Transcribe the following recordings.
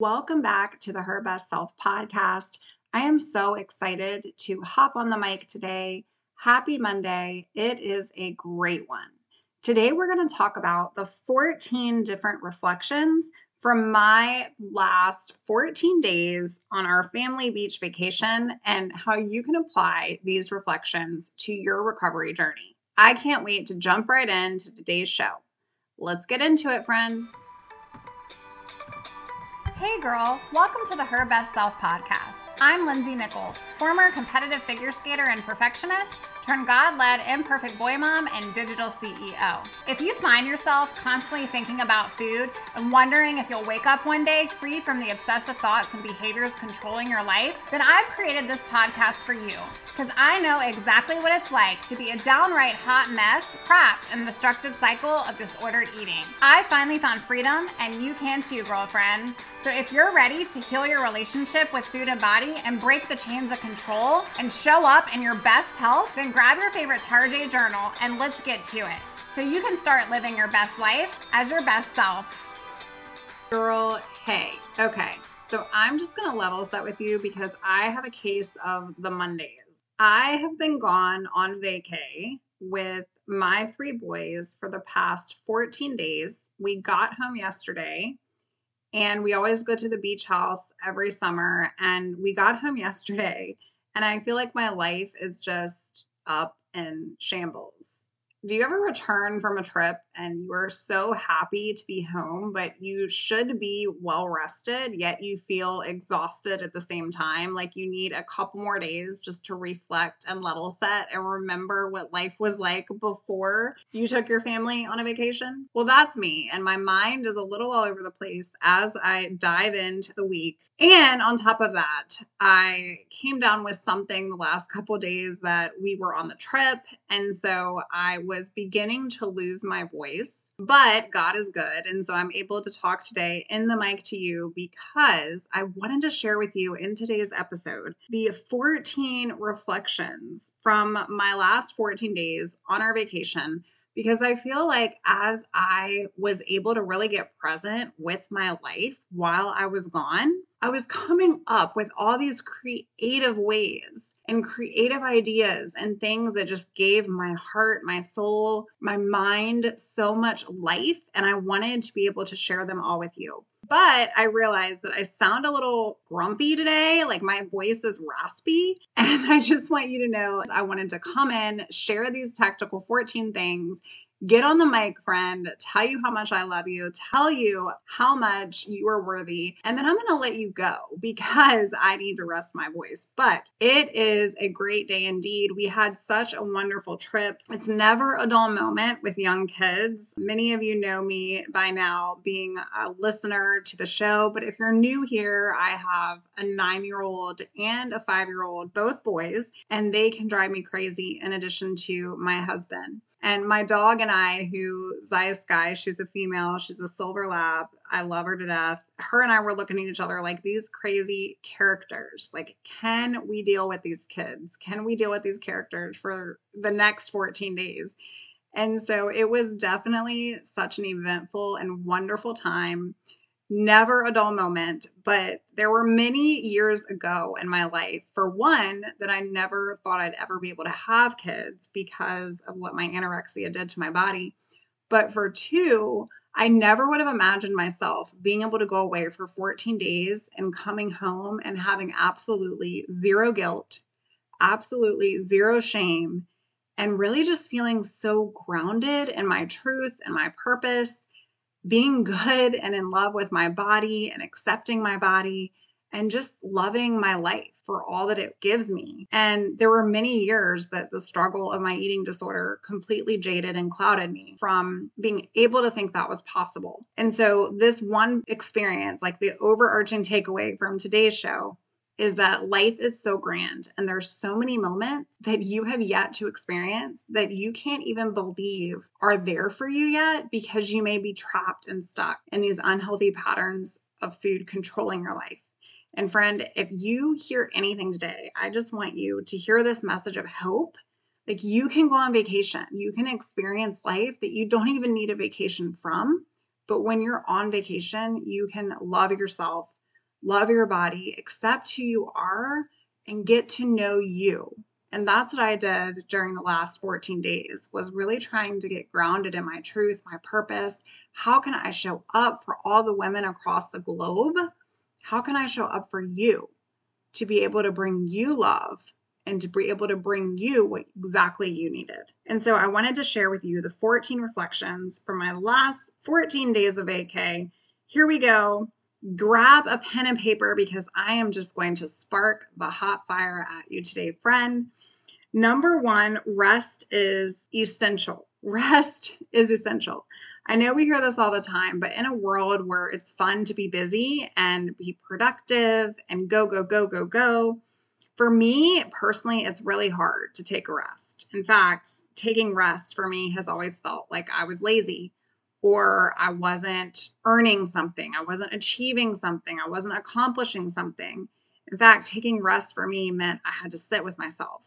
Welcome back to the Her Best Self podcast. I am so excited to hop on the mic today. Happy Monday. It is a great one. Today, we're going to talk about the 14 different reflections from my last 14 days on our family beach vacation and how you can apply these reflections to your recovery journey. I can't wait to jump right into today's show. Let's get into it, friend. Hey girl, welcome to the Her Best Self podcast. I'm Lindsey Nichol, former competitive figure skater and perfectionist, turned God led imperfect boy mom and digital CEO. If you find yourself constantly thinking about food and wondering if you'll wake up one day free from the obsessive thoughts and behaviors controlling your life, then I've created this podcast for you because I know exactly what it's like to be a downright hot mess trapped in a destructive cycle of disordered eating. I finally found freedom, and you can too, girlfriend. So if you're ready to heal your relationship with food and body and break the chains of control and show up in your best health, then grab your favorite Tarjay journal and let's get to it. So you can start living your best life as your best self. Girl, hey, okay. So I'm just going to level set with you because I have a case of the Mondays. I have been gone on vacay with my three boys for the past 14 days. We got home yesterday and we always go to the beach house every summer. And we got home yesterday, and I feel like my life is just up in shambles. Do you ever return from a trip and you are so happy to be home, but you should be well rested, yet you feel exhausted at the same time? Like you need a couple more days just to reflect and level set and remember what life was like before you took your family on a vacation? Well, that's me. And my mind is a little all over the place as I dive into the week. And on top of that, I came down with something the last couple days that we were on the trip. And so I was beginning to lose my voice, but God is good. And so I'm able to talk today in the mic to you because I wanted to share with you in today's episode the 14 reflections from my last 14 days on our vacation because I feel like as I was able to really get present with my life while I was gone, I was coming up with all these creative ways and creative ideas and things that just gave my heart, my soul, my mind so much life. And I wanted to be able to share them all with you. But I realized that I sound a little grumpy today, like my voice is raspy. And I just want you to know I wanted to come in, share these tactical 14 things get on the mic, friend, tell you how much I love you, tell you how much you are worthy, and then I'm going to let you go because I need to rest my voice. But it is a great day indeed. We had such a wonderful trip. It's never a dull moment with young kids. Many of you know me by now being a listener to the show, but if you're new here, I have a nine year old and a five year old, both boys, and they can drive me crazy in addition to my husband. And my dog and I, who Zaya Sky, she's a female, she's a silver lab. I love her to death. Her and I were looking at each other like these crazy characters. Like, can we deal with these kids? Can we deal with these characters for the next 14 days? And so it was definitely such an eventful and wonderful time never a dull moment, but there were many years ago in my life, for one, that I never thought I'd ever be able to have kids because of what my anorexia did to my body. But for two, I never would have imagined myself being able to go away for 14 days and coming home and having absolutely zero guilt, absolutely zero shame, and really just feeling so grounded in my truth and my purpose being good and in love with my body and accepting my body and just loving my life for all that it gives me. And there were many years that the struggle of my eating disorder completely jaded and clouded me from being able to think that was possible. And so, this one experience, like the overarching takeaway from today's show, is that life is so grand and there's so many moments that you have yet to experience that you can't even believe are there for you yet because you may be trapped and stuck in these unhealthy patterns of food controlling your life. And friend, if you hear anything today, I just want you to hear this message of hope. Like you can go on vacation, you can experience life that you don't even need a vacation from. But when you're on vacation, you can love yourself love your body, accept who you are, and get to know you. And that's what I did during the last 14 days was really trying to get grounded in my truth, my purpose. How can I show up for all the women across the globe? How can I show up for you to be able to bring you love and to be able to bring you what exactly you needed? And so I wanted to share with you the 14 reflections from my last 14 days of AK. Here we go grab a pen and paper because I am just going to spark the hot fire at you today, friend. Number one, rest is essential. Rest is essential. I know we hear this all the time, but in a world where it's fun to be busy and be productive and go, go, go, go, go, for me personally, it's really hard to take a rest. In fact, taking rest for me has always felt like I was lazy or I wasn't earning something, I wasn't achieving something, I wasn't accomplishing something. In fact, taking rest for me meant I had to sit with myself.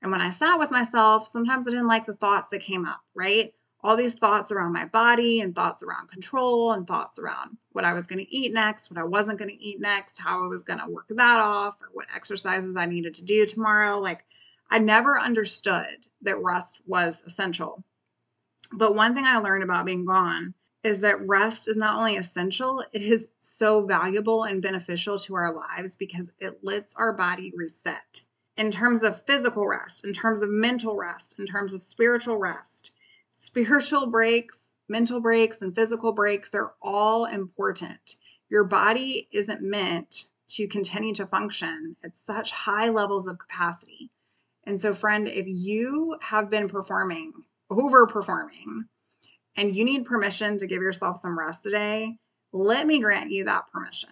And when I sat with myself, sometimes I didn't like the thoughts that came up, right? All these thoughts around my body and thoughts around control and thoughts around what I was going to eat next, what I wasn't going to eat next, how I was going to work that off, or what exercises I needed to do tomorrow. Like, I never understood that rest was essential but one thing I learned about being gone is that rest is not only essential, it is so valuable and beneficial to our lives because it lets our body reset. In terms of physical rest, in terms of mental rest, in terms of spiritual rest, spiritual breaks, mental breaks, and physical breaks, they're all important. Your body isn't meant to continue to function at such high levels of capacity. And so, friend, if you have been performing overperforming and you need permission to give yourself some rest today, let me grant you that permission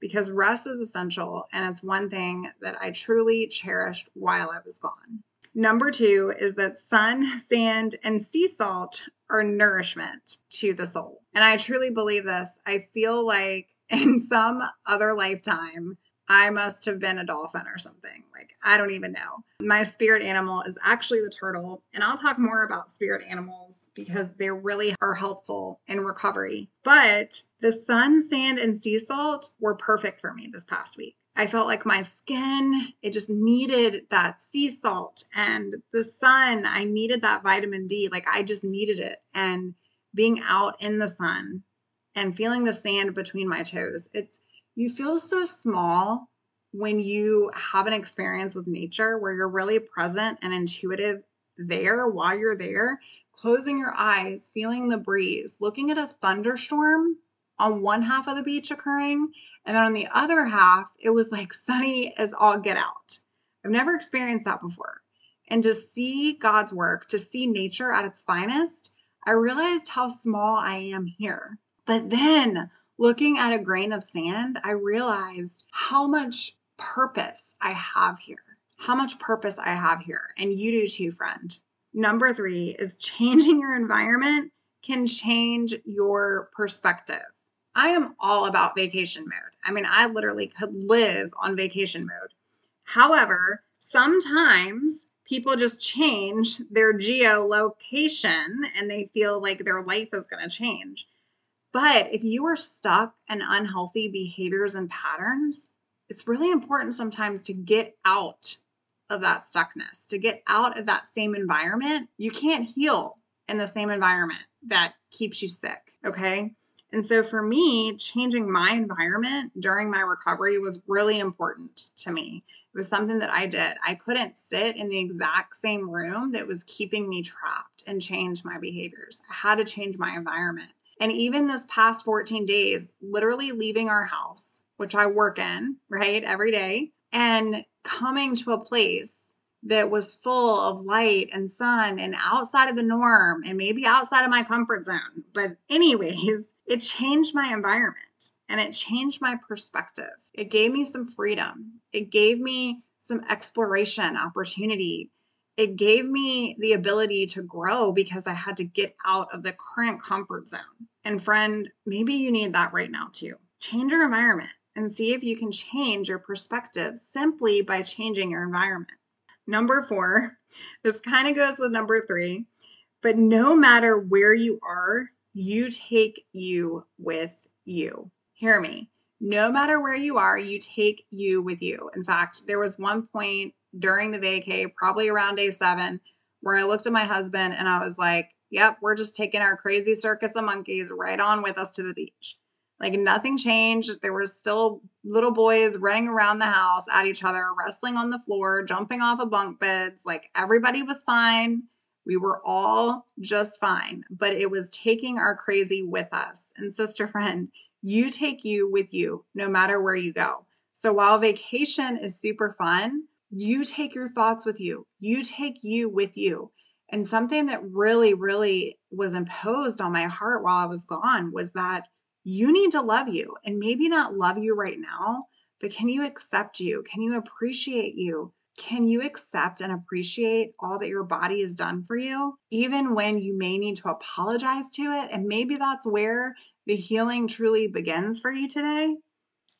because rest is essential and it's one thing that I truly cherished while I was gone. Number two is that sun, sand, and sea salt are nourishment to the soul. And I truly believe this. I feel like in some other lifetime, I must have been a dolphin or something. Like, I don't even know. My spirit animal is actually the turtle. And I'll talk more about spirit animals because they really are helpful in recovery. But the sun, sand, and sea salt were perfect for me this past week. I felt like my skin, it just needed that sea salt and the sun. I needed that vitamin D. Like, I just needed it. And being out in the sun and feeling the sand between my toes, it's you feel so small when you have an experience with nature where you're really present and intuitive there while you're there, closing your eyes, feeling the breeze, looking at a thunderstorm on one half of the beach occurring, and then on the other half, it was like sunny as all get out. I've never experienced that before. And to see God's work, to see nature at its finest, I realized how small I am here. But then looking at a grain of sand, I realized how much purpose I have here. How much purpose I have here. And you do too, friend. Number three is changing your environment can change your perspective. I am all about vacation mode. I mean, I literally could live on vacation mode. However, sometimes people just change their geolocation and they feel like their life is going to change. But if you are stuck in unhealthy behaviors and patterns, it's really important sometimes to get out of that stuckness, to get out of that same environment. You can't heal in the same environment that keeps you sick. Okay. And so for me, changing my environment during my recovery was really important to me. It was something that I did. I couldn't sit in the exact same room that was keeping me trapped and change my behaviors. I had to change my environment. And even this past 14 days, literally leaving our house, which I work in, right, every day, and coming to a place that was full of light and sun and outside of the norm and maybe outside of my comfort zone. But, anyways, it changed my environment and it changed my perspective. It gave me some freedom, it gave me some exploration opportunity it gave me the ability to grow because I had to get out of the current comfort zone. And friend, maybe you need that right now too. Change your environment and see if you can change your perspective simply by changing your environment. Number four, this kind of goes with number three, but no matter where you are, you take you with you. Hear me. No matter where you are, you take you with you. In fact, there was one point during the vacay, probably around day seven, where I looked at my husband and I was like, yep, we're just taking our crazy circus of monkeys right on with us to the beach. Like nothing changed. There were still little boys running around the house at each other, wrestling on the floor, jumping off of bunk beds. Like everybody was fine. We were all just fine, but it was taking our crazy with us. And sister friend, you take you with you no matter where you go. So while vacation is super fun, you take your thoughts with you. You take you with you. And something that really, really was imposed on my heart while I was gone was that you need to love you and maybe not love you right now, but can you accept you? Can you appreciate you? Can you accept and appreciate all that your body has done for you, even when you may need to apologize to it? And maybe that's where the healing truly begins for you today.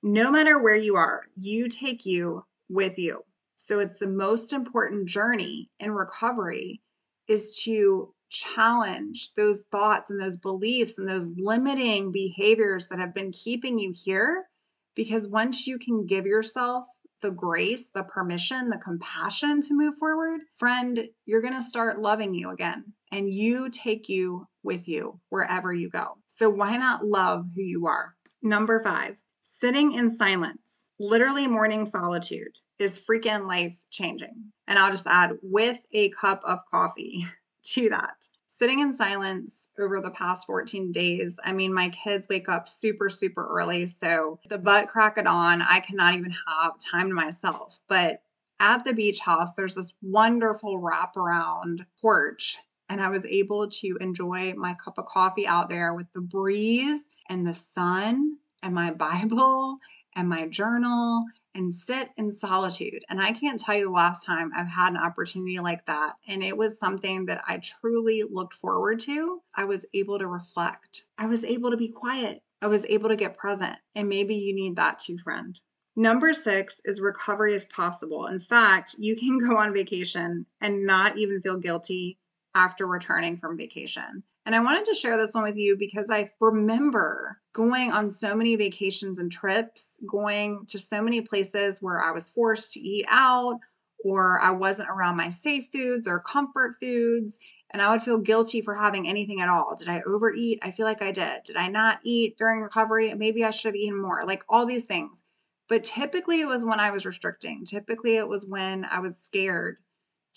No matter where you are, you take you with you. So it's the most important journey in recovery is to challenge those thoughts and those beliefs and those limiting behaviors that have been keeping you here. Because once you can give yourself the grace, the permission, the compassion to move forward, friend, you're going to start loving you again. And you take you with you wherever you go. So why not love who you are? Number five, sitting in silence, literally morning solitude is freaking life changing. And I'll just add with a cup of coffee to that. Sitting in silence over the past 14 days, I mean, my kids wake up super, super early. So the butt crack it on, I cannot even have time to myself. But at the beach house, there's this wonderful wraparound porch. And I was able to enjoy my cup of coffee out there with the breeze and the sun and my Bible and my journal and sit in solitude. And I can't tell you the last time I've had an opportunity like that. And it was something that I truly looked forward to. I was able to reflect, I was able to be quiet, I was able to get present. And maybe you need that too, friend. Number six is recovery is possible. In fact, you can go on vacation and not even feel guilty after returning from vacation. And I wanted to share this one with you because I remember going on so many vacations and trips, going to so many places where I was forced to eat out or I wasn't around my safe foods or comfort foods. And I would feel guilty for having anything at all. Did I overeat? I feel like I did. Did I not eat during recovery? Maybe I should have eaten more, like all these things. But typically it was when I was restricting. Typically it was when I was scared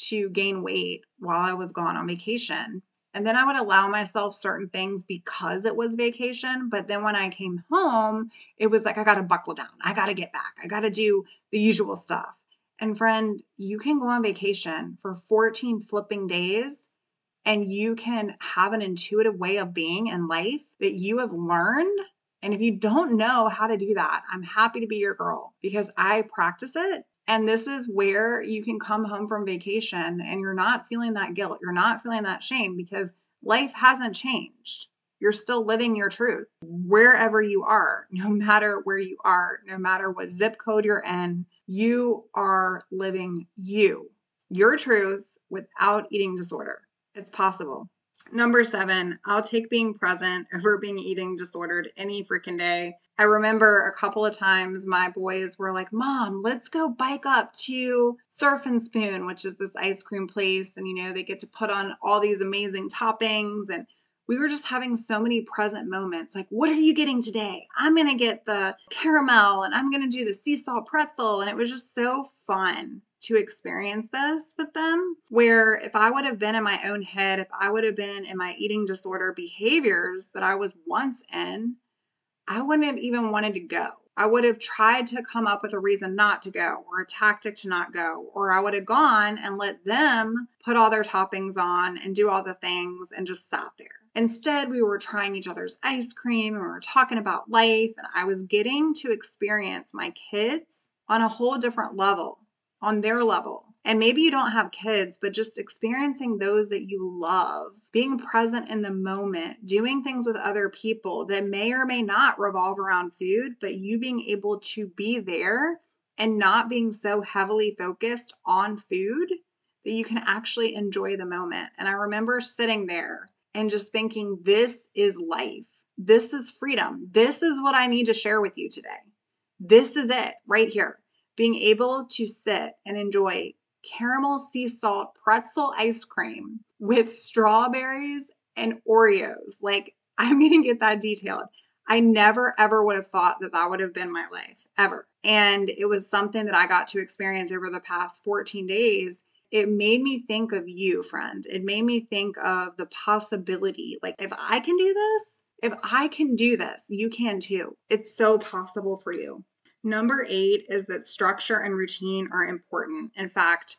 to gain weight while I was gone on vacation. And then I would allow myself certain things because it was vacation. But then when I came home, it was like, I got to buckle down. I got to get back. I got to do the usual stuff. And friend, you can go on vacation for 14 flipping days and you can have an intuitive way of being in life that you have learned. And if you don't know how to do that, I'm happy to be your girl because I practice it and this is where you can come home from vacation and you're not feeling that guilt. You're not feeling that shame because life hasn't changed. You're still living your truth wherever you are, no matter where you are, no matter what zip code you're in. You are living you, your truth without eating disorder. It's possible. Number seven, I'll take being present over being eating disordered any freaking day. I remember a couple of times my boys were like, Mom, let's go bike up to Surf and Spoon, which is this ice cream place. And, you know, they get to put on all these amazing toppings. And we were just having so many present moments. Like, what are you getting today? I'm going to get the caramel and I'm going to do the sea salt pretzel. And it was just so fun to experience this with them. Where if I would have been in my own head, if I would have been in my eating disorder behaviors that I was once in, I wouldn't have even wanted to go. I would have tried to come up with a reason not to go or a tactic to not go, or I would have gone and let them put all their toppings on and do all the things and just sat there. Instead, we were trying each other's ice cream and we were talking about life, and I was getting to experience my kids on a whole different level, on their level. And maybe you don't have kids, but just experiencing those that you love, being present in the moment, doing things with other people that may or may not revolve around food, but you being able to be there and not being so heavily focused on food that you can actually enjoy the moment. And I remember sitting there and just thinking, this is life. This is freedom. This is what I need to share with you today. This is it right here. Being able to sit and enjoy caramel sea salt pretzel ice cream with strawberries and Oreos. Like, I'm going to get that detailed. I never ever would have thought that that would have been my life ever. And it was something that I got to experience over the past 14 days. It made me think of you, friend. It made me think of the possibility. Like, if I can do this, if I can do this, you can too. It's so possible for you. Number eight is that structure and routine are important. In fact,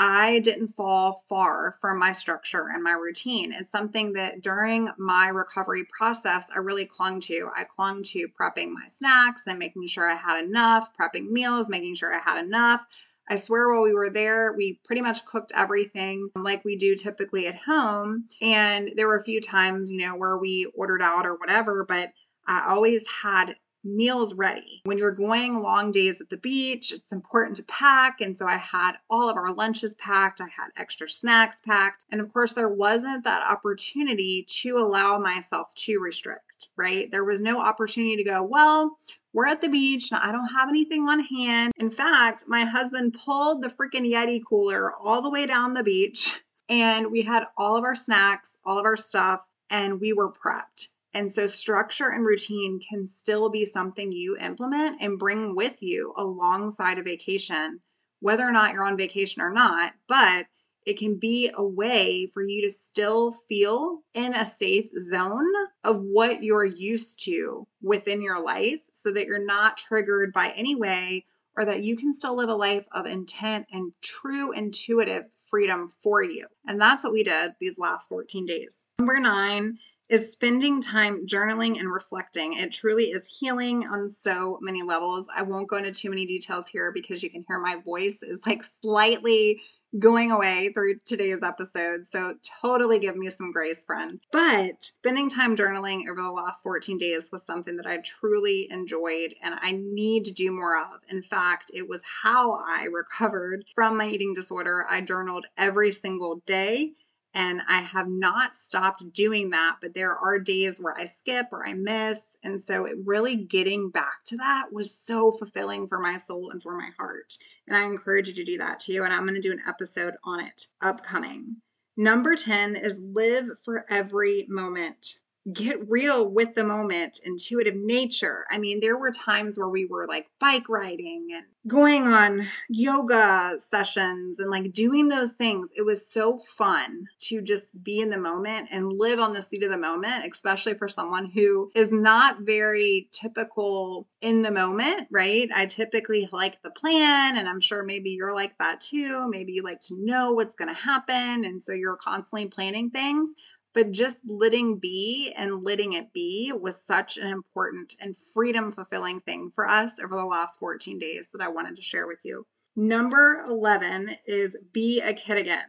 I didn't fall far from my structure and my routine. It's something that during my recovery process, I really clung to. I clung to prepping my snacks and making sure I had enough, prepping meals, making sure I had enough. I swear while we were there, we pretty much cooked everything like we do typically at home. And there were a few times, you know, where we ordered out or whatever, but I always had meals ready. When you're going long days at the beach, it's important to pack. And so I had all of our lunches packed, I had extra snacks packed. And of course, there wasn't that opportunity to allow myself to restrict, right? There was no opportunity to go, well, we're at the beach. and I don't have anything on hand. In fact, my husband pulled the freaking Yeti cooler all the way down the beach and we had all of our snacks, all of our stuff, and we were prepped. And so, structure and routine can still be something you implement and bring with you alongside a vacation, whether or not you're on vacation or not. But it can be a way for you to still feel in a safe zone of what you're used to within your life so that you're not triggered by any way or that you can still live a life of intent and true intuitive freedom for you. And that's what we did these last 14 days. Number nine is spending time journaling and reflecting. It truly is healing on so many levels. I won't go into too many details here because you can hear my voice is like slightly going away through today's episode. So totally give me some grace, friend. But spending time journaling over the last 14 days was something that I truly enjoyed and I need to do more of. In fact, it was how I recovered from my eating disorder. I journaled every single day and I have not stopped doing that, but there are days where I skip or I miss. And so, it really getting back to that was so fulfilling for my soul and for my heart. And I encourage you to do that too. And I'm going to do an episode on it upcoming. Number 10 is live for every moment get real with the moment, intuitive nature. I mean, there were times where we were like bike riding and going on yoga sessions and like doing those things. It was so fun to just be in the moment and live on the seat of the moment, especially for someone who is not very typical in the moment, right? I typically like the plan, and I'm sure maybe you're like that too. Maybe you like to know what's going to happen. And so you're constantly planning things but just letting be and letting it be was such an important and freedom fulfilling thing for us over the last 14 days that I wanted to share with you. Number 11 is be a kid again.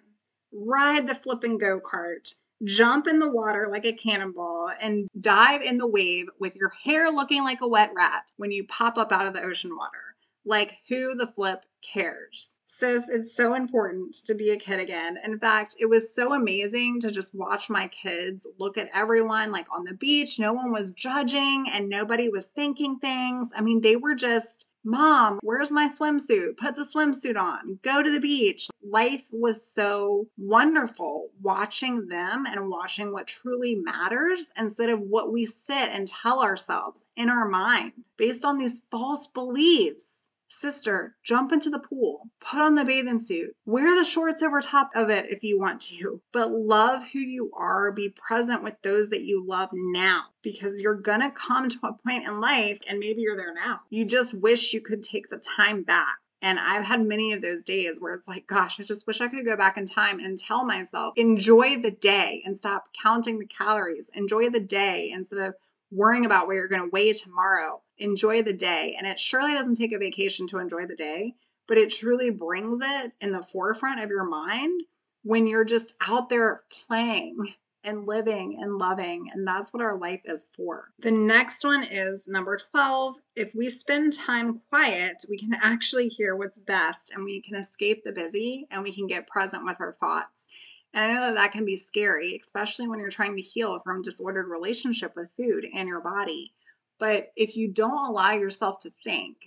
Ride the flipping go kart, jump in the water like a cannonball, and dive in the wave with your hair looking like a wet rat when you pop up out of the ocean water. Like, who the flip cares? Sis, it's so important to be a kid again. In fact, it was so amazing to just watch my kids look at everyone like on the beach. No one was judging and nobody was thinking things. I mean, they were just, Mom, where's my swimsuit? Put the swimsuit on. Go to the beach. Life was so wonderful watching them and watching what truly matters instead of what we sit and tell ourselves in our mind based on these false beliefs Sister, jump into the pool, put on the bathing suit, wear the shorts over top of it if you want to, but love who you are. Be present with those that you love now because you're gonna come to a point in life and maybe you're there now. You just wish you could take the time back. And I've had many of those days where it's like, gosh, I just wish I could go back in time and tell myself, enjoy the day and stop counting the calories. Enjoy the day instead of worrying about where you're going to weigh tomorrow. Enjoy the day. And it surely doesn't take a vacation to enjoy the day, but it truly brings it in the forefront of your mind when you're just out there playing and living and loving. And that's what our life is for. The next one is number 12. If we spend time quiet, we can actually hear what's best and we can escape the busy and we can get present with our thoughts. And I know that that can be scary, especially when you're trying to heal from disordered relationship with food and your body. But if you don't allow yourself to think,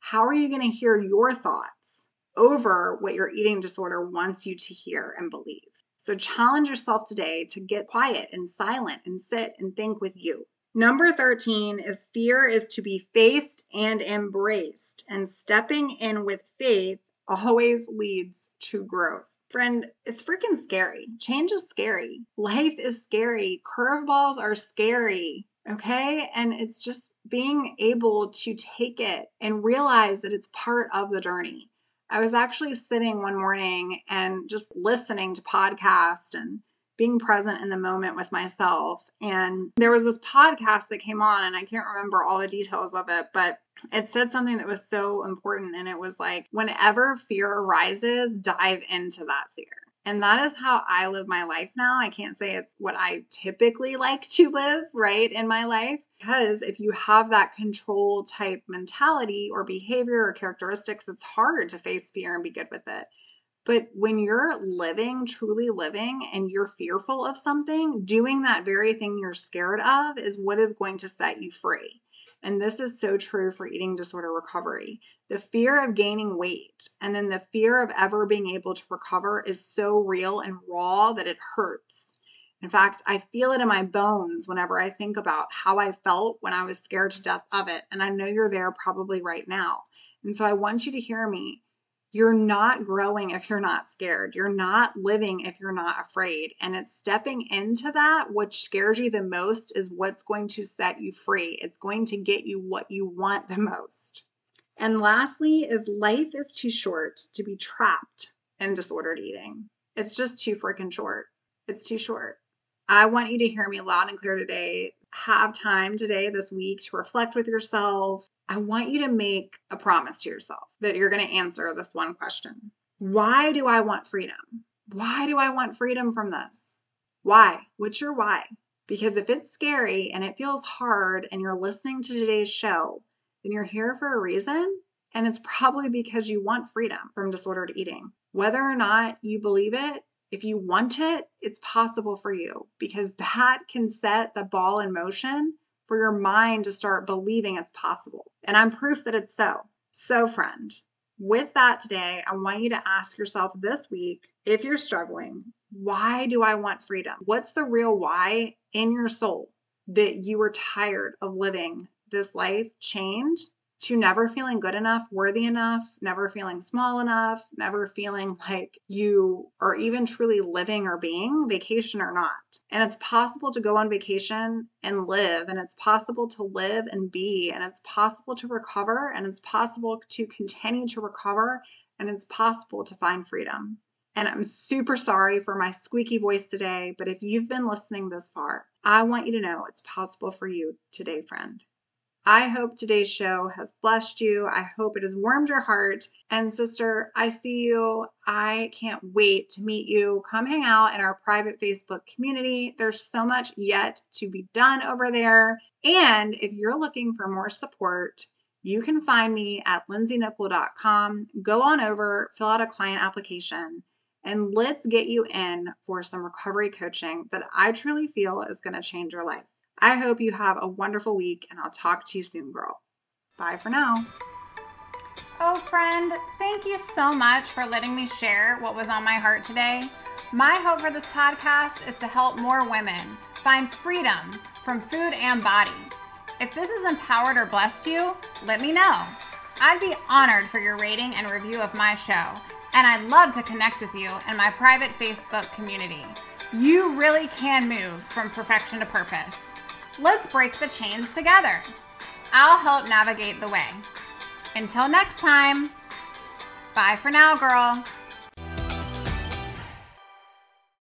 how are you going to hear your thoughts over what your eating disorder wants you to hear and believe? So challenge yourself today to get quiet and silent and sit and think with you. Number 13 is fear is to be faced and embraced, and stepping in with faith always leads to growth. Friend, it's freaking scary. Change is scary. Life is scary. Curveballs are scary. Okay. And it's just being able to take it and realize that it's part of the journey. I was actually sitting one morning and just listening to podcasts and being present in the moment with myself. And there was this podcast that came on, and I can't remember all the details of it, but it said something that was so important. And it was like, whenever fear arises, dive into that fear. And that is how I live my life now. I can't say it's what I typically like to live, right, in my life. Because if you have that control type mentality or behavior or characteristics, it's hard to face fear and be good with it. But when you're living, truly living, and you're fearful of something, doing that very thing you're scared of is what is going to set you free. And this is so true for eating disorder recovery. The fear of gaining weight and then the fear of ever being able to recover is so real and raw that it hurts. In fact, I feel it in my bones whenever I think about how I felt when I was scared to death of it. And I know you're there probably right now. And so I want you to hear me. You're not growing if you're not scared. You're not living if you're not afraid. And it's stepping into that, which scares you the most, is what's going to set you free. It's going to get you what you want the most. And lastly, is life is too short to be trapped in disordered eating. It's just too freaking short. It's too short. I want you to hear me loud and clear today. Have time today, this week, to reflect with yourself, I want you to make a promise to yourself that you're going to answer this one question Why do I want freedom? Why do I want freedom from this? Why? What's your why? Because if it's scary and it feels hard and you're listening to today's show, then you're here for a reason. And it's probably because you want freedom from disordered eating. Whether or not you believe it, if you want it, it's possible for you because that can set the ball in motion for your mind to start believing it's possible. And I'm proof that it's so. So, friend, with that today, I want you to ask yourself this week if you're struggling, why do I want freedom? What's the real why in your soul that you are tired of living this life chained to never feeling good enough, worthy enough, never feeling small enough, never feeling like you are even truly living or being, vacation or not. And it's possible to go on vacation and live, and it's possible to live and be, and it's possible to recover, and it's possible to continue to recover, and it's possible to find freedom. And I'm super sorry for my squeaky voice today, but if you've been listening this far, I want you to know it's possible for you today, friend. I hope today's show has blessed you. I hope it has warmed your heart. And sister, I see you. I can't wait to meet you. Come hang out in our private Facebook community. There's so much yet to be done over there. And if you're looking for more support, you can find me at lindseynichol.com. Go on over, fill out a client application, and let's get you in for some recovery coaching that I truly feel is going to change your life. I hope you have a wonderful week and I'll talk to you soon, girl. Bye for now. Oh, friend, thank you so much for letting me share what was on my heart today. My hope for this podcast is to help more women find freedom from food and body. If this has empowered or blessed you, let me know. I'd be honored for your rating and review of my show, and I'd love to connect with you in my private Facebook community. You really can move from perfection to purpose. Let's break the chains together. I'll help navigate the way. Until next time, bye for now, girl.